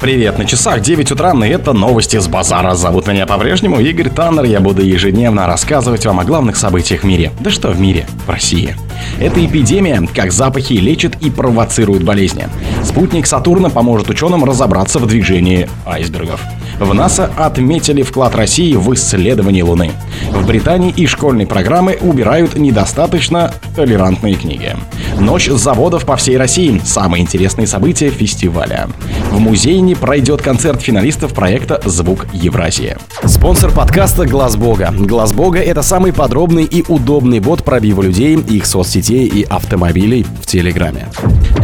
Привет, на часах 9 утра, и это новости с базара. Зовут меня по-прежнему Игорь Таннер. Я буду ежедневно рассказывать вам о главных событиях в мире. Да что в мире? В России. Это эпидемия, как запахи лечат и провоцируют болезни. Спутник Сатурна поможет ученым разобраться в движении айсбергов. В НАСА отметили вклад России в исследовании Луны. В Британии из школьной программы убирают недостаточно толерантные книги. Ночь заводов по всей России. Самые интересные события фестиваля. В музейне пройдет концерт финалистов проекта «Звук Евразии». Спонсор подкаста «Глаз Бога». «Глаз Бога» — это самый подробный и удобный бот пробива людей, их соцсетей и автомобилей в Телеграме.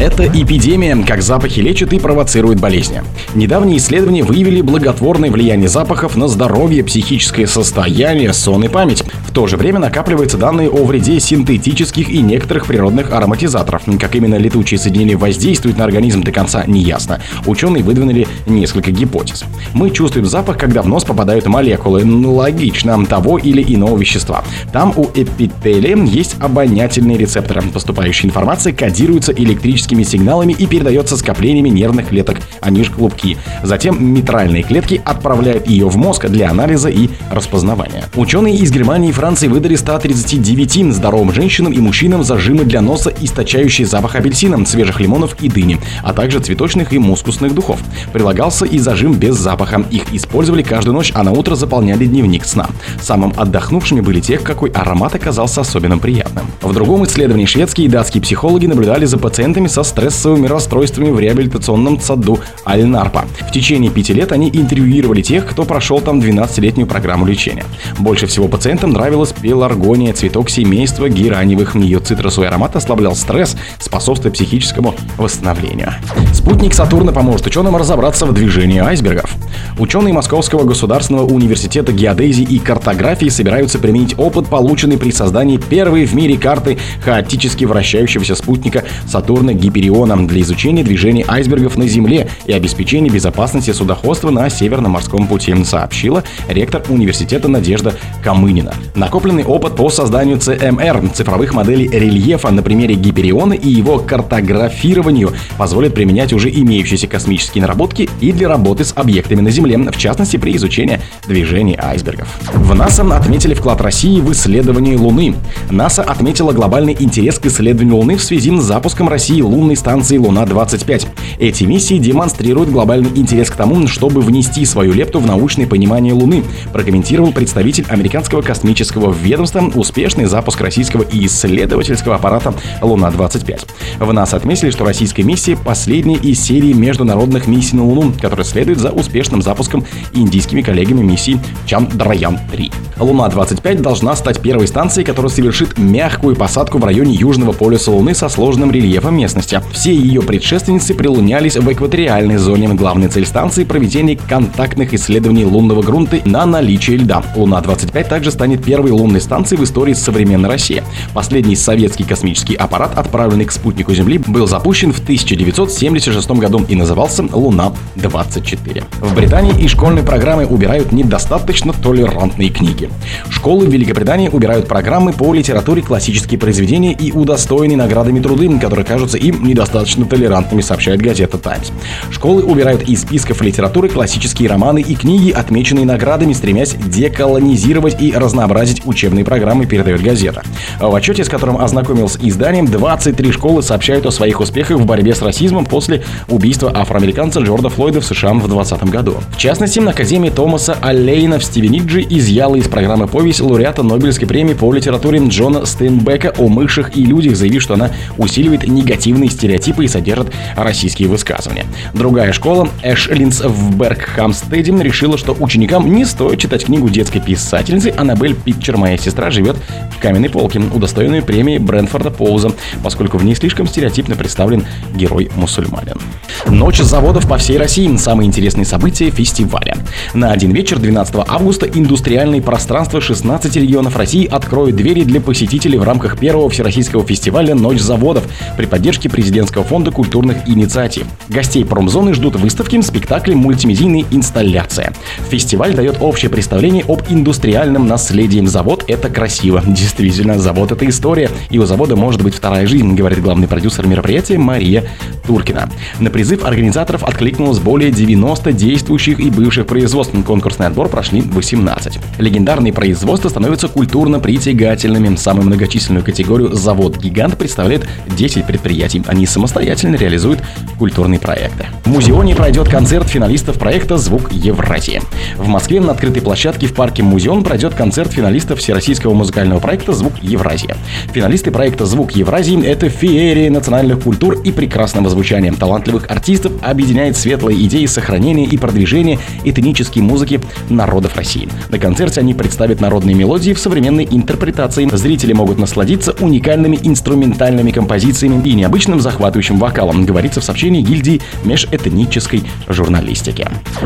Это эпидемия, как запахи лечат и провоцируют болезни. Недавние исследования выявили благотворное влияние запахов на здоровье, психическое состояние, сон и память. В то же время накапливаются данные о вреде синтетических и некоторых природных ароматизаторов. Как именно летучие соединения воздействуют на организм до конца не ясно. Ученые выдвинули несколько гипотез. Мы чувствуем запах, когда в нос попадают молекулы, ну логично, того или иного вещества. Там у эпителия есть обонятельные рецепторы. Поступающая информация кодируется электрическими сигналами и передается скоплениями нервных клеток, они же клубки. Затем митральные клетки отправляют ее в мозг для анализа и распознавания. Ученые из Германии и Франции выдали 139 здоровым женщинам и мужчинам зажимы для носа, источающие запах апельсина, свежих лимонов и дыни, а также цветочных и мускусных духов. Прилагался и зажим без запаха. Их использовали каждую ночь, а на утро заполняли дневник сна. Самым отдохнувшими были те, какой аромат оказался особенно приятным. В другом исследовании шведские и датские психологи наблюдали за пациентами со стрессовыми расстройствами в реабилитационном саду Аль-Нарпа. В течение пяти лет они интервьюировали тех, кто прошел там 12-летнюю программу лечения. Больше всего пациентам нравилась пеларгония, цветок семейства гераневых. Ее цитрусовый аромат ослаблял стресс, способствуя психическому восстановлению. Спутник Сатурна поможет ученым разобраться в движении айсбергов. Ученые Московского государственного университета геодезии и картографии собираются применить опыт, полученный при создании первой в мире карты хаотически вращающегося спутника Сатурна Гипериона для изучения движения айсбергов на Земле и обеспечения безопасности судоходства на Северном морском пути, сообщила ректор университета Надежда Камынина. Накопленный опыт по созданию ЦМР, цифровых моделей рельефа на примере Гипериона и его картографированию позволит применять уже имеющиеся космические наработки и для работы с объектами на Земле, в частности при изучении движений айсбергов. В НАСА отметили вклад России в исследование Луны. НАСА отметила глобальный интерес к исследованию Луны в связи с запуском России лунной станции Луна-25. Эти миссии демонстрируют глобальный интерес к тому, чтобы внести свою лепту в научное понимание Луны, прокомментировал представитель американского космического ведомства успешный запуск российского исследовательского аппарата Луна-25. В НАСА отметили, что российская миссия последняя из серии международных миссий на Луну, которая следует за успешным запуском индийскими коллегами миссии Чандраян-3. Луна-25 должна стать первой станцией, которая совершит мягкую посадку в районе Южного полюса Луны со сложным рельефом местности. Все ее предшественницы прилунялись в экваториальной зоне. Главной цель станции – проведение контактных исследований лунного грунта на наличие льда. Луна-25 также станет первой лунной станцией в истории современной России. Последний советский космический аппарат, отправленный к спутнику Земли, был запущен в 1976 году и назывался Луна-24. В Британии из школьной программы убирают недостаточно толерантные книги. Школы в Великобритании убирают программы по литературе классические произведения и удостоенные наградами труды, которые кажутся им недостаточно толерантными, сообщает газета Times. Школы убирают из списков литературы классические романы и книги, отмеченные наградами, стремясь деколонизировать и разнообразить учебные программы, передает газета. В отчете, с которым ознакомился изданием, 23 школы сообщают о своих успехах в борьбе с расизмом после убийства афроамериканца Джорда Флойда в США в 2020 году. В частности, Академия Томаса Аллейна в Стивениджи изъяла из программы повесть лауреата Нобелевской премии по литературе Джона Стейнбека о мышах и людях, заявив, что она усиливает негативные стереотипы и содержит российские высказывания. Другая школа, Эшлинс в Бергхамстеде, решила, что ученикам не стоит читать книгу детской писательницы Аннабель Питчер «Моя сестра живет в каменной полке», удостоенную премии Брэнфорда Поуза, поскольку в ней слишком стереотипно представлен герой-мусульманин. Ночь заводов по всей России. Самые интересные события фестиваля. На один вечер 12 августа индустриальные пространства 16 регионов России откроют двери для посетителей в рамках первого всероссийского фестиваля «Ночь заводов» при поддержке президентского фонда культурных инициатив. Гостей промзоны ждут выставки, спектакли, мультимедийные инсталляции. Фестиваль дает общее представление об индустриальном наследии. Завод — это красиво. Действительно, завод — это история, и у завода может быть вторая жизнь, говорит главный продюсер мероприятия Мария Туркина. На призыв организаторов откликнулось более 90 действующих и бывших производств. Конкурсный отбор прошли 18. Легендарные производства становятся культурно притягательными. Самую многочисленную категорию «Завод-гигант» представляет 10 предприятий. Они самостоятельно реализуют культурные проекты. В Музеоне пройдет концерт финалистов проекта «Звук Евразии». В Москве на открытой площадке в парке Музеон пройдет концерт финалистов Всероссийского музыкального проекта «Звук Евразия». Финалисты проекта «Звук Евразии» — это феерия национальных культур и прекрасного звучания. Талантливых артистов объединяет светлые идеи сохранения и продвижения этнической музыки народов России. На концерте они представят народные мелодии в современной интерпретации. Зрители могут насладиться уникальными инструментальными композициями и необычным захватывающим вокалом, говорится в сообщении гильдии межэтнической журналистики.